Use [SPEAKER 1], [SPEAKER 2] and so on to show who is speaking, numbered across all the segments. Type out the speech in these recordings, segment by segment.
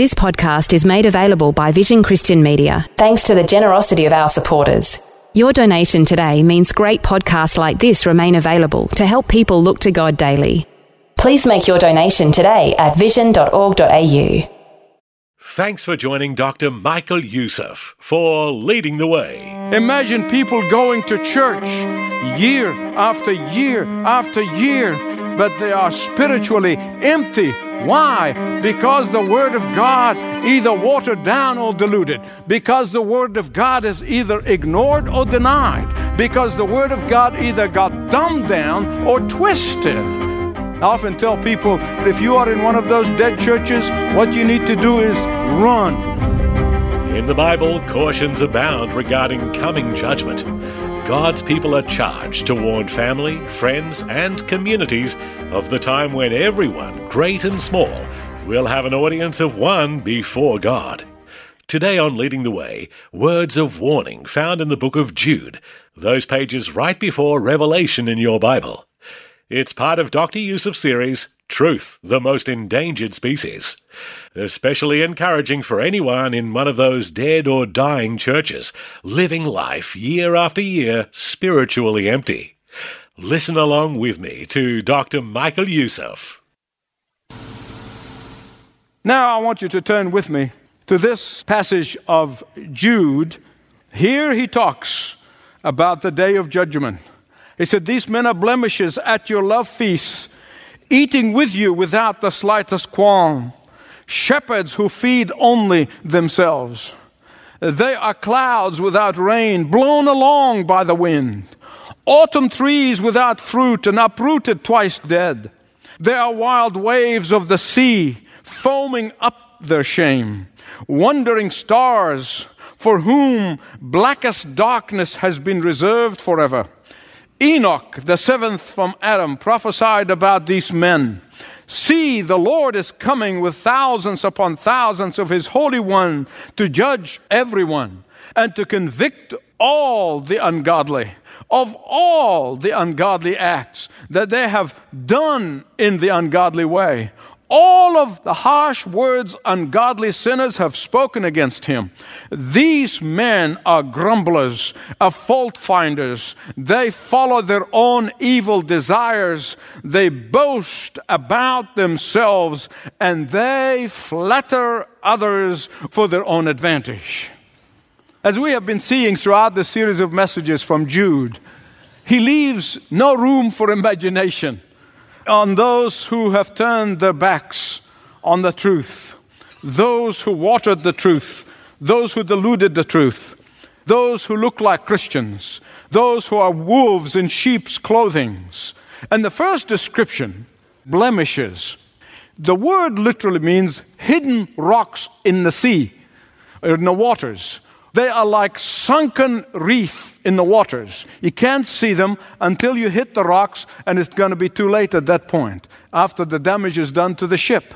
[SPEAKER 1] This podcast is made available by Vision Christian Media thanks to the generosity of our supporters. Your donation today means great podcasts like this remain available to help people look to God daily. Please make your donation today at vision.org.au.
[SPEAKER 2] Thanks for joining Dr. Michael Youssef for leading the way.
[SPEAKER 3] Imagine people going to church year after year after year, but they are spiritually empty. Why? Because the Word of God either watered down or diluted. Because the Word of God is either ignored or denied. Because the Word of God either got dumbed down or twisted. I often tell people if you are in one of those dead churches, what you need to do is run.
[SPEAKER 2] In the Bible, cautions abound regarding coming judgment. God's people are charged to warn family, friends, and communities of the time when everyone, great and small, will have an audience of one before God. Today on Leading the Way, words of warning found in the book of Jude, those pages right before Revelation in your Bible. It's part of Dr. Youssef's series, Truth, the Most Endangered Species. Especially encouraging for anyone in one of those dead or dying churches, living life year after year spiritually empty. Listen along with me to Dr. Michael Youssef.
[SPEAKER 3] Now I want you to turn with me to this passage of Jude. Here he talks about the day of judgment. He said, These men are blemishes at your love feasts, eating with you without the slightest qualm. Shepherds who feed only themselves. They are clouds without rain, blown along by the wind. Autumn trees without fruit and uprooted twice dead. They are wild waves of the sea, foaming up their shame. Wandering stars, for whom blackest darkness has been reserved forever. Enoch, the seventh from Adam, prophesied about these men. See, the Lord is coming with thousands upon thousands of his Holy One to judge everyone and to convict all the ungodly of all the ungodly acts that they have done in the ungodly way. All of the harsh words ungodly sinners have spoken against him. These men are grumblers, are fault finders. They follow their own evil desires. They boast about themselves and they flatter others for their own advantage. As we have been seeing throughout the series of messages from Jude, he leaves no room for imagination on those who have turned their backs on the truth, those who watered the truth, those who deluded the truth, those who look like Christians, those who are wolves in sheep's clothing. And the first description, blemishes, the word literally means hidden rocks in the sea, in the waters. They are like sunken reef in the waters. You can't see them until you hit the rocks, and it's going to be too late at that point after the damage is done to the ship.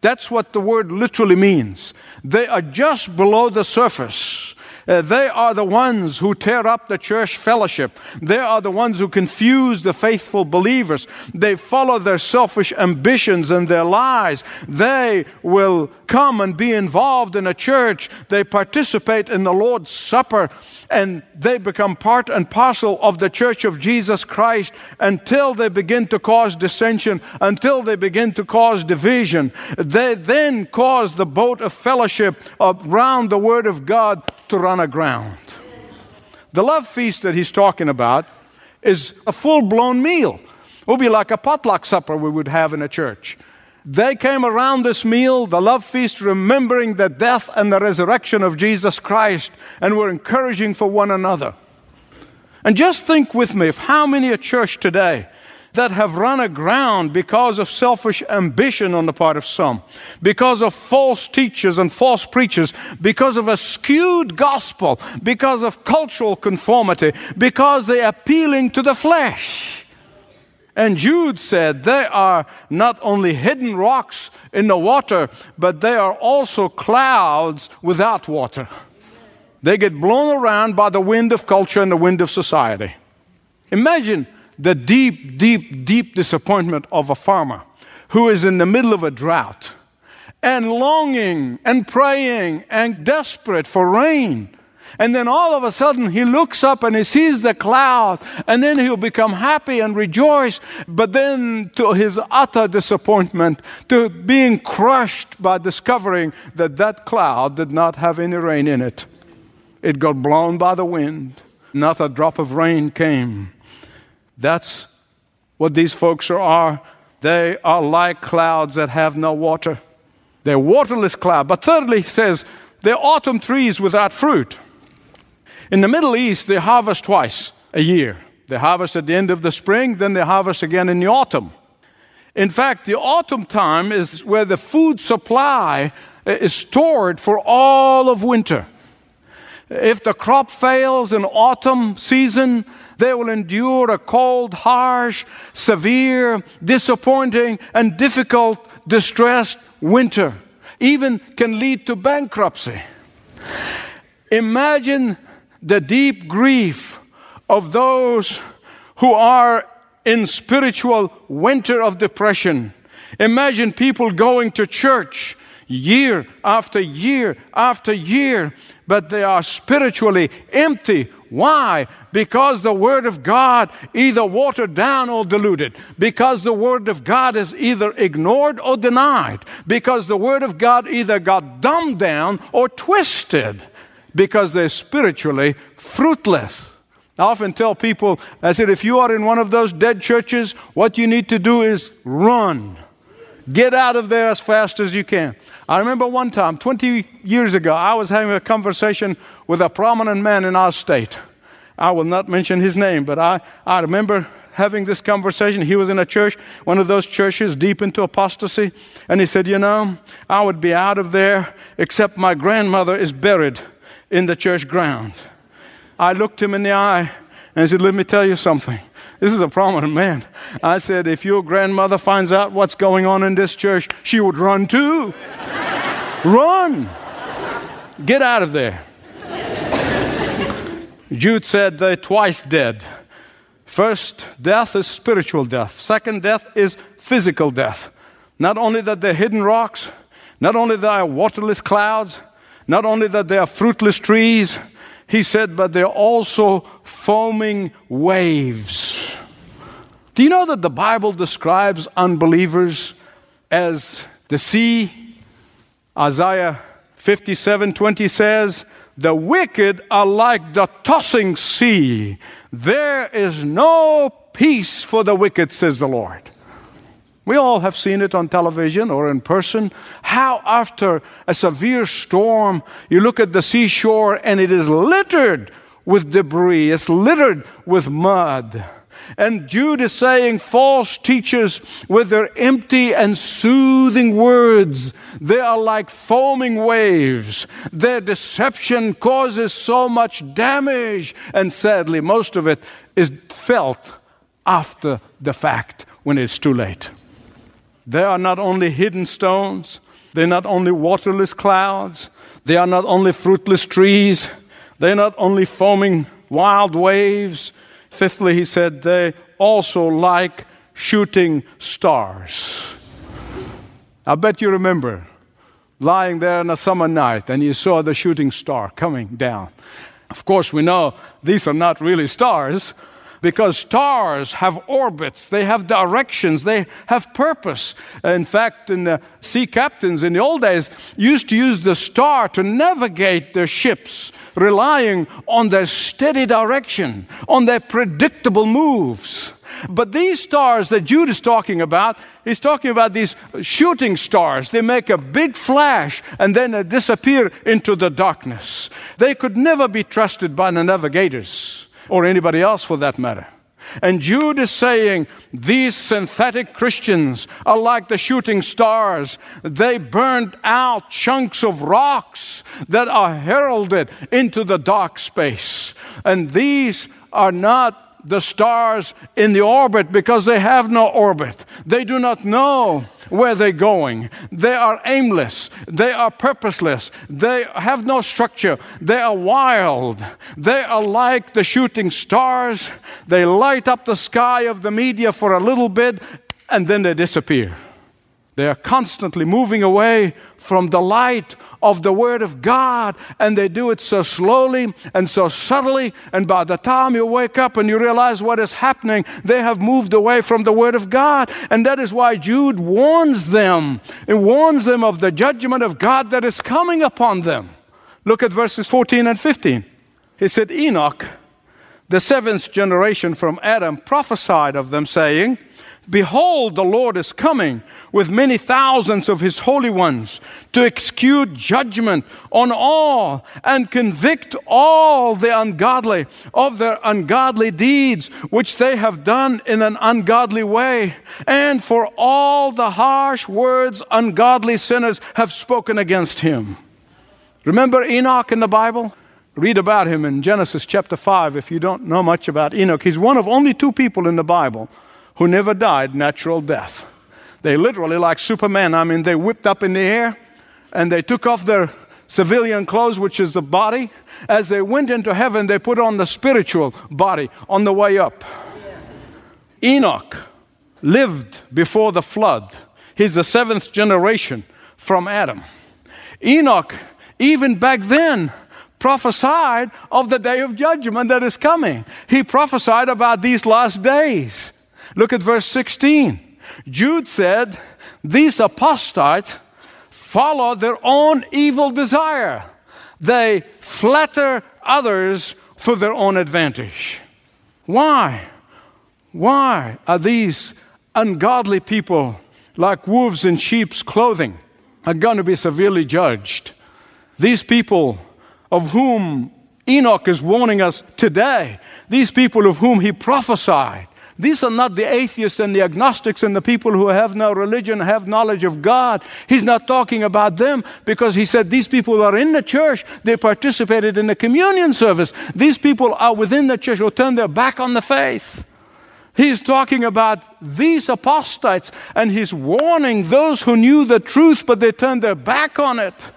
[SPEAKER 3] That's what the word literally means. They are just below the surface. Uh, they are the ones who tear up the church fellowship. They are the ones who confuse the faithful believers. They follow their selfish ambitions and their lies. They will come and be involved in a church. They participate in the Lord's Supper and they become part and parcel of the church of Jesus Christ until they begin to cause dissension, until they begin to cause division. They then cause the boat of fellowship around the Word of God to run aground. The love feast that he's talking about is a full blown meal. It would be like a potluck supper we would have in a church. They came around this meal, the love feast, remembering the death and the resurrection of Jesus Christ, and were encouraging for one another. And just think with me of how many a church today that have run aground because of selfish ambition on the part of some, because of false teachers and false preachers, because of a skewed gospel, because of cultural conformity, because they're appealing to the flesh. And Jude said they are not only hidden rocks in the water, but they are also clouds without water. They get blown around by the wind of culture and the wind of society. Imagine the deep, deep, deep disappointment of a farmer who is in the middle of a drought and longing and praying and desperate for rain. And then all of a sudden he looks up and he sees the cloud, and then he'll become happy and rejoice. But then, to his utter disappointment, to being crushed by discovering that that cloud did not have any rain in it. It got blown by the wind, not a drop of rain came. That's what these folks are. They are like clouds that have no water. They're waterless cloud. But thirdly, he says they're autumn trees without fruit. In the Middle East, they harvest twice a year. They harvest at the end of the spring, then they harvest again in the autumn. In fact, the autumn time is where the food supply uh, is stored for all of winter. If the crop fails in autumn season, they will endure a cold, harsh, severe, disappointing, and difficult, distressed winter. Even can lead to bankruptcy. Imagine the deep grief of those who are in spiritual winter of depression. Imagine people going to church year after year after year, but they are spiritually empty. Why? Because the Word of God either watered down or diluted. Because the Word of God is either ignored or denied. Because the Word of God either got dumbed down or twisted because they're spiritually fruitless. I often tell people, I said, if you are in one of those dead churches, what you need to do is run. Get out of there as fast as you can. I remember one time, 20 years ago, I was having a conversation with a prominent man in our state. I will not mention his name, but I, I remember having this conversation. He was in a church, one of those churches deep into apostasy, and he said, You know, I would be out of there except my grandmother is buried in the church ground. I looked him in the eye and said, Let me tell you something. This is a prominent man. I said, If your grandmother finds out what's going on in this church, she would run too. run. Get out of there. Jude said they're twice dead. First death is spiritual death, second death is physical death. Not only that they're hidden rocks, not only that are waterless clouds, not only that they are fruitless trees, he said, but they're also foaming waves. Do you know that the Bible describes unbelievers as the sea? Isaiah 57 20 says, The wicked are like the tossing sea. There is no peace for the wicked, says the Lord. We all have seen it on television or in person. How, after a severe storm, you look at the seashore and it is littered with debris, it's littered with mud. And Jude is saying false teachers with their empty and soothing words, they are like foaming waves. Their deception causes so much damage, and sadly, most of it is felt after the fact when it's too late. They are not only hidden stones, they're not only waterless clouds, they are not only fruitless trees, they're not only foaming wild waves. Fifthly, he said, they also like shooting stars. I bet you remember lying there on a summer night and you saw the shooting star coming down. Of course, we know these are not really stars, because stars have orbits, they have directions, they have purpose. In fact, in the sea captains in the old days used to use the star to navigate their ships, relying on their steady direction, on their predictable moves. But these stars that Jude is talking about, he's talking about these shooting stars. They make a big flash and then they disappear into the darkness. They could never be trusted by the navigators or anybody else for that matter. And Jude is saying these synthetic Christians are like the shooting stars. They burned out chunks of rocks that are heralded into the dark space. And these are not the stars in the orbit because they have no orbit. They do not know where they're going. They are aimless. They are purposeless. They have no structure. They are wild. They are like the shooting stars. They light up the sky of the media for a little bit and then they disappear. They are constantly moving away from the light of the Word of God, and they do it so slowly and so subtly. And by the time you wake up and you realize what is happening, they have moved away from the Word of God. And that is why Jude warns them and warns them of the judgment of God that is coming upon them. Look at verses 14 and 15. He said, Enoch, the seventh generation from Adam, prophesied of them, saying, Behold, the Lord is coming with many thousands of his holy ones to execute judgment on all and convict all the ungodly of their ungodly deeds which they have done in an ungodly way, and for all the harsh words ungodly sinners have spoken against him. Remember Enoch in the Bible? Read about him in Genesis chapter 5 if you don't know much about Enoch. He's one of only two people in the Bible who never died natural death. They literally, like Superman, I mean, they whipped up in the air and they took off their civilian clothes, which is the body. As they went into heaven, they put on the spiritual body on the way up. Enoch lived before the flood. He's the seventh generation from Adam. Enoch, even back then, prophesied of the day of judgment that is coming. He prophesied about these last days. Look at verse 16. Jude said, These apostates follow their own evil desire. They flatter others for their own advantage. Why? Why are these ungodly people, like wolves in sheep's clothing, are going to be severely judged? These people of whom Enoch is warning us today, these people of whom he prophesied, these are not the atheists and the agnostics and the people who have no religion, have knowledge of God. He's not talking about them because he said these people are in the church. They participated in the communion service. These people are within the church who turn their back on the faith. He's talking about these apostates and he's warning those who knew the truth but they turned their back on it.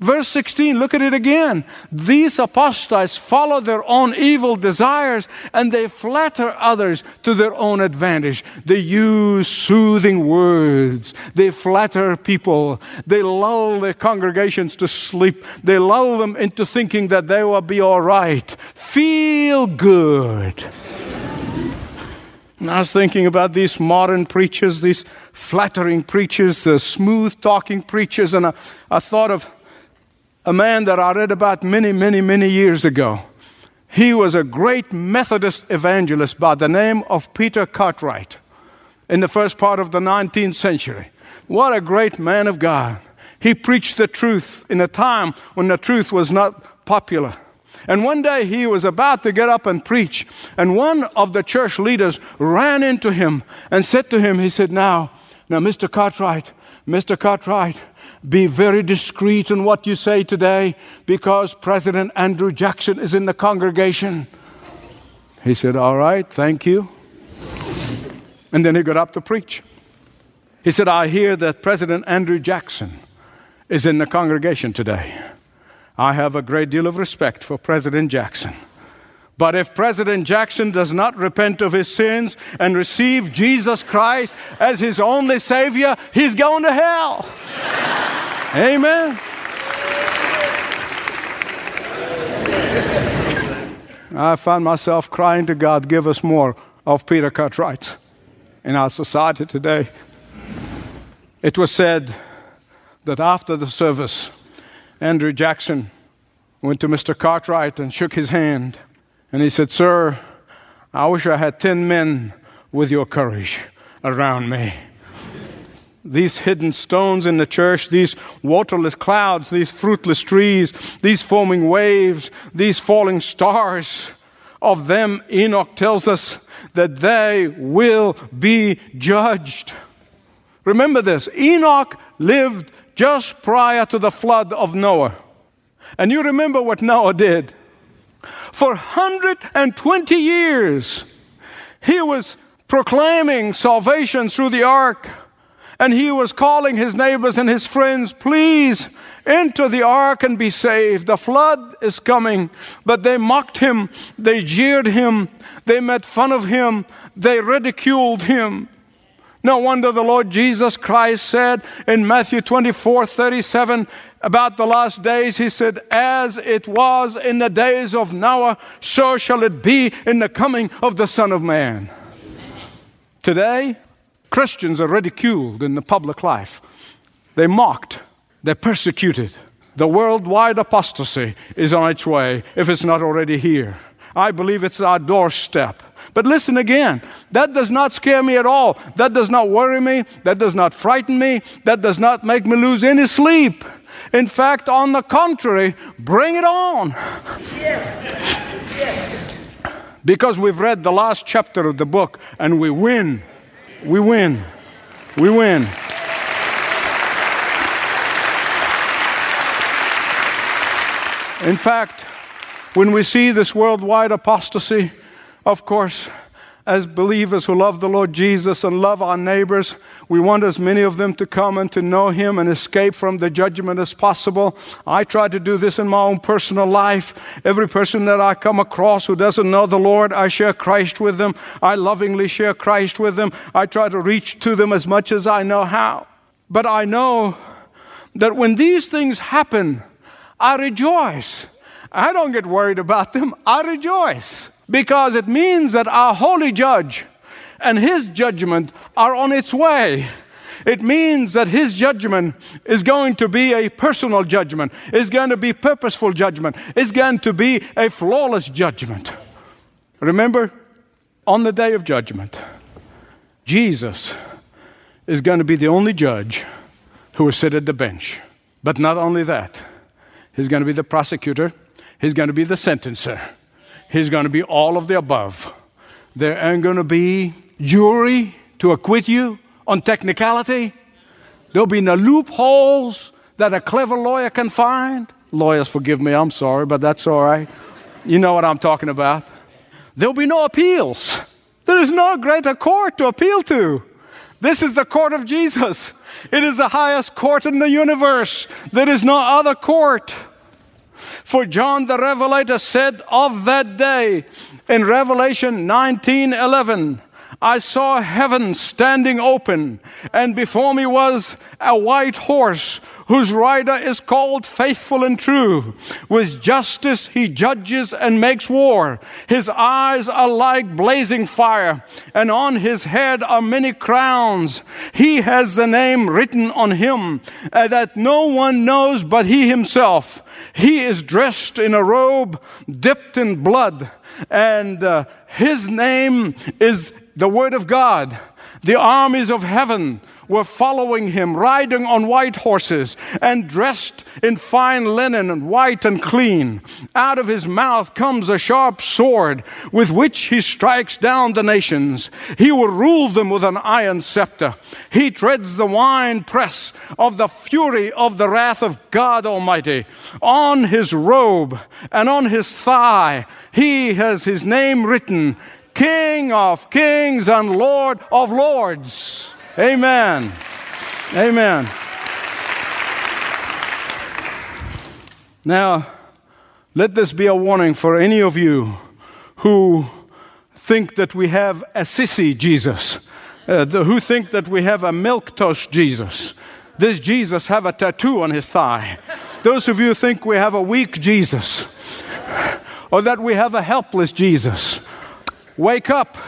[SPEAKER 3] Verse 16, look at it again. These apostates follow their own evil desires and they flatter others to their own advantage. They use soothing words. They flatter people. They lull their congregations to sleep. They lull them into thinking that they will be all right. Feel good. And I was thinking about these modern preachers, these flattering preachers, the smooth talking preachers, and I, I thought of a man that I read about many, many, many years ago. He was a great Methodist evangelist by the name of Peter Cartwright in the first part of the 19th century. What a great man of God. He preached the truth in a time when the truth was not popular. And one day he was about to get up and preach, and one of the church leaders ran into him and said to him, He said, Now, now, Mr. Cartwright, Mr. Cartwright, be very discreet in what you say today because President Andrew Jackson is in the congregation. He said, All right, thank you. And then he got up to preach. He said, I hear that President Andrew Jackson is in the congregation today. I have a great deal of respect for President Jackson. But if President Jackson does not repent of his sins and receive Jesus Christ as his only Savior, he's going to hell. Amen. I find myself crying to God, give us more of Peter Cartwright in our society today. It was said that after the service, Andrew Jackson went to Mr. Cartwright and shook his hand. And he said, Sir, I wish I had 10 men with your courage around me. These hidden stones in the church, these waterless clouds, these fruitless trees, these foaming waves, these falling stars, of them, Enoch tells us that they will be judged. Remember this Enoch lived just prior to the flood of Noah. And you remember what Noah did. For 120 years, he was proclaiming salvation through the ark. And he was calling his neighbors and his friends, please enter the ark and be saved. The flood is coming. But they mocked him, they jeered him, they made fun of him, they ridiculed him. No wonder the Lord Jesus Christ said in Matthew 24 37 about the last days, He said, As it was in the days of Noah, so shall it be in the coming of the Son of Man. Today, Christians are ridiculed in the public life. They're mocked, they're persecuted. The worldwide apostasy is on its way if it's not already here. I believe it's our doorstep. But listen again, that does not scare me at all. That does not worry me. That does not frighten me. That does not make me lose any sleep. In fact, on the contrary, bring it on. Yes. Yes. Because we've read the last chapter of the book and we win. We win. We win. In fact, when we see this worldwide apostasy, of course, as believers who love the Lord Jesus and love our neighbors, we want as many of them to come and to know Him and escape from the judgment as possible. I try to do this in my own personal life. Every person that I come across who doesn't know the Lord, I share Christ with them. I lovingly share Christ with them. I try to reach to them as much as I know how. But I know that when these things happen, I rejoice. I don't get worried about them, I rejoice because it means that our holy judge and his judgment are on its way. It means that his judgment is going to be a personal judgment, is going to be purposeful judgment, is going to be a flawless judgment. Remember, on the day of judgment, Jesus is going to be the only judge who will sit at the bench. But not only that, he's going to be the prosecutor, he's going to be the sentencer. He's going to be all of the above. There ain't going to be jury to acquit you on technicality. There'll be no loopholes that a clever lawyer can find. Lawyers, forgive me, I'm sorry, but that's all right. You know what I'm talking about. There'll be no appeals. There is no greater court to appeal to. This is the court of Jesus. It is the highest court in the universe. There is no other court. For John the Revelator said of that day in Revelation 19 11, I saw heaven standing open, and before me was a white horse whose rider is called faithful and true. With justice he judges and makes war. His eyes are like blazing fire, and on his head are many crowns. He has the name written on him uh, that no one knows but he himself. He is dressed in a robe dipped in blood, and uh, his name is the Word of God. The armies of heaven were following him, riding on white horses and dressed in fine linen and white and clean. Out of his mouth comes a sharp sword with which he strikes down the nations. He will rule them with an iron scepter. He treads the wine press of the fury of the wrath of God Almighty. On his robe and on his thigh, he has his name written King of kings and Lord of lords. Amen. Amen. Now, let this be a warning for any of you who think that we have a sissy Jesus, uh, the, who think that we have a milk toast Jesus. This Jesus have a tattoo on his thigh. Those of you who think we have a weak Jesus, or that we have a helpless Jesus. Wake up.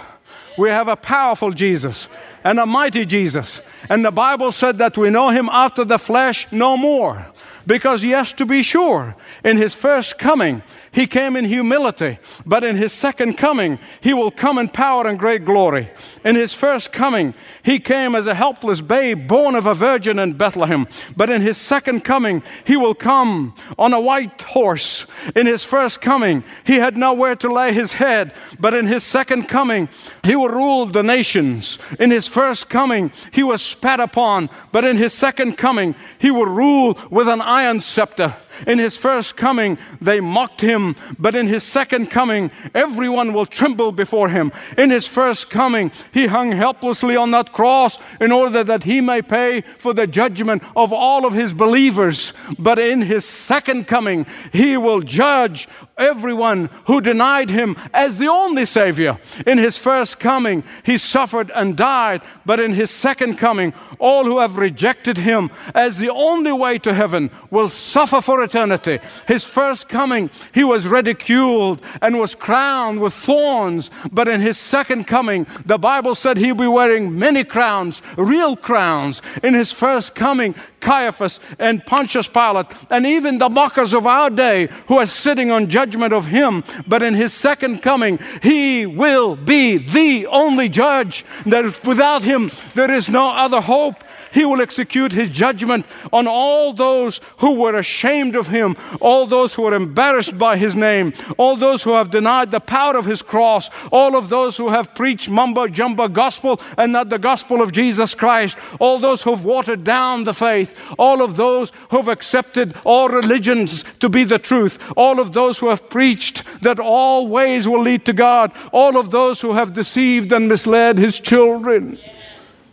[SPEAKER 3] We have a powerful Jesus and a mighty Jesus. And the Bible said that we know him after the flesh no more. Because, yes, to be sure, in his first coming, he came in humility, but in his second coming, he will come in power and great glory. In his first coming, he came as a helpless babe born of a virgin in Bethlehem, but in his second coming, he will come on a white horse. In his first coming, he had nowhere to lay his head, but in his second coming, he will rule the nations. In his first coming, he was spat upon, but in his second coming, he will rule with an iron scepter. In his first coming, they mocked him, but in his second coming, everyone will tremble before him. In his first coming, he hung helplessly on that cross in order that he may pay for the judgment of all of his believers. But in his second coming, he will judge everyone who denied him as the only Savior. In his first coming, he suffered and died, but in his second coming, all who have rejected him as the only way to heaven will suffer for eternity. His first coming, he was ridiculed and was crowned with thorns, but in his second coming, the Bible said he'll be wearing many crowns, real crowns. In his first coming, Caiaphas and Pontius Pilate, and even the mockers of our day who are sitting on judgment of him. But in his second coming, he will be the only judge. That without him, there is no other hope. He will execute his judgment on all those who were ashamed of him, all those who were embarrassed by his name, all those who have denied the power of his cross, all of those who have preached mumbo jumbo gospel and not the gospel of Jesus Christ, all those who have watered down the faith, all of those who have accepted all religions to be the truth, all of those who have preached that all ways will lead to God, all of those who have deceived and misled his children.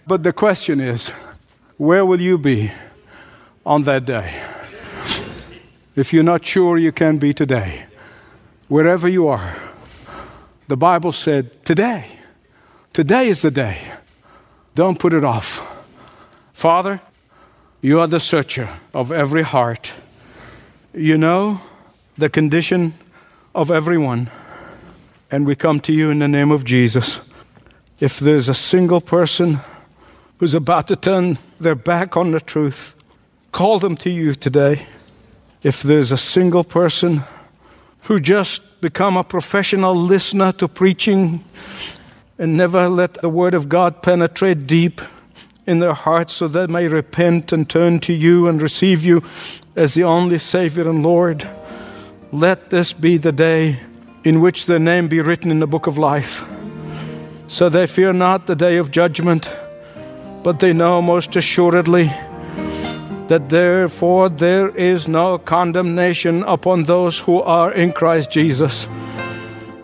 [SPEAKER 3] But the question is, where will you be on that day? If you're not sure, you can be today. Wherever you are. The Bible said, today. Today is the day. Don't put it off. Father, you are the searcher of every heart. You know the condition of everyone. And we come to you in the name of Jesus. If there's a single person who's about to turn their back on the truth, call them to you today. If there's a single person who just become a professional listener to preaching and never let the word of God penetrate deep in their hearts so they may repent and turn to you and receive you as the only Savior and Lord, let this be the day in which their name be written in the book of life. So they fear not the day of judgment but they know most assuredly that therefore there is no condemnation upon those who are in Christ Jesus,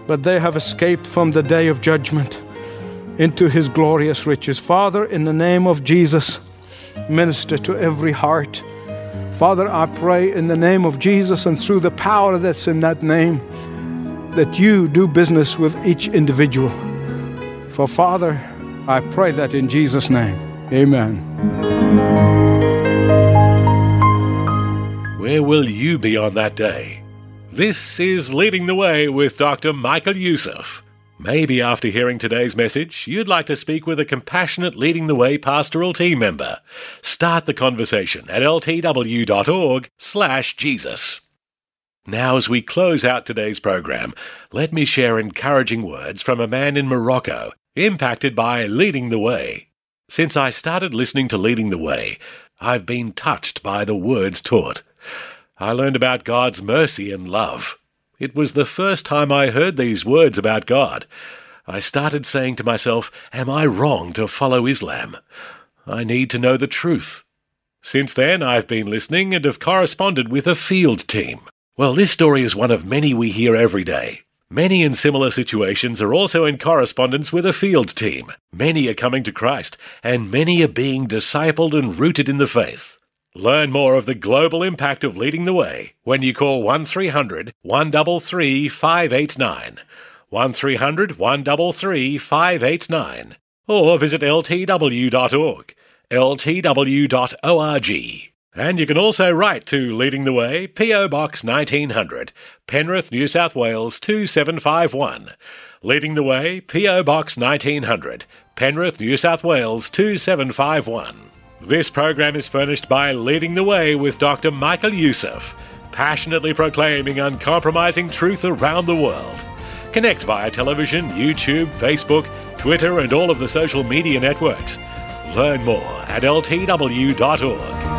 [SPEAKER 3] but they have escaped from the day of judgment into his glorious riches. Father, in the name of Jesus, minister to every heart. Father, I pray in the name of Jesus and through the power that's in that name that you do business with each individual. For Father, I pray that in Jesus' name. Amen.
[SPEAKER 2] Where will you be on that day? This is Leading the Way with Dr. Michael Youssef. Maybe after hearing today's message, you'd like to speak with a compassionate Leading the Way pastoral team member. Start the conversation at ltw.org/jesus. Now, as we close out today's program, let me share encouraging words from a man in Morocco impacted by Leading the Way. Since I started listening to Leading the Way, I've been touched by the words taught. I learned about God's mercy and love. It was the first time I heard these words about God. I started saying to myself, Am I wrong to follow Islam? I need to know the truth. Since then, I've been listening and have corresponded with a field team. Well, this story is one of many we hear every day. Many in similar situations are also in correspondence with a field team. Many are coming to Christ, and many are being discipled and rooted in the faith. Learn more of the global impact of leading the way when you call 1300 133 589. 1300 133 589. Or visit ltw.org. ltw.org. And you can also write to Leading the Way, P.O. Box 1900, Penrith, New South Wales 2751. Leading the Way, P.O. Box 1900, Penrith, New South Wales 2751. This program is furnished by Leading the Way with Dr. Michael Youssef. passionately proclaiming uncompromising truth around the world. Connect via television, YouTube, Facebook, Twitter, and all of the social media networks. Learn more at ltw.org.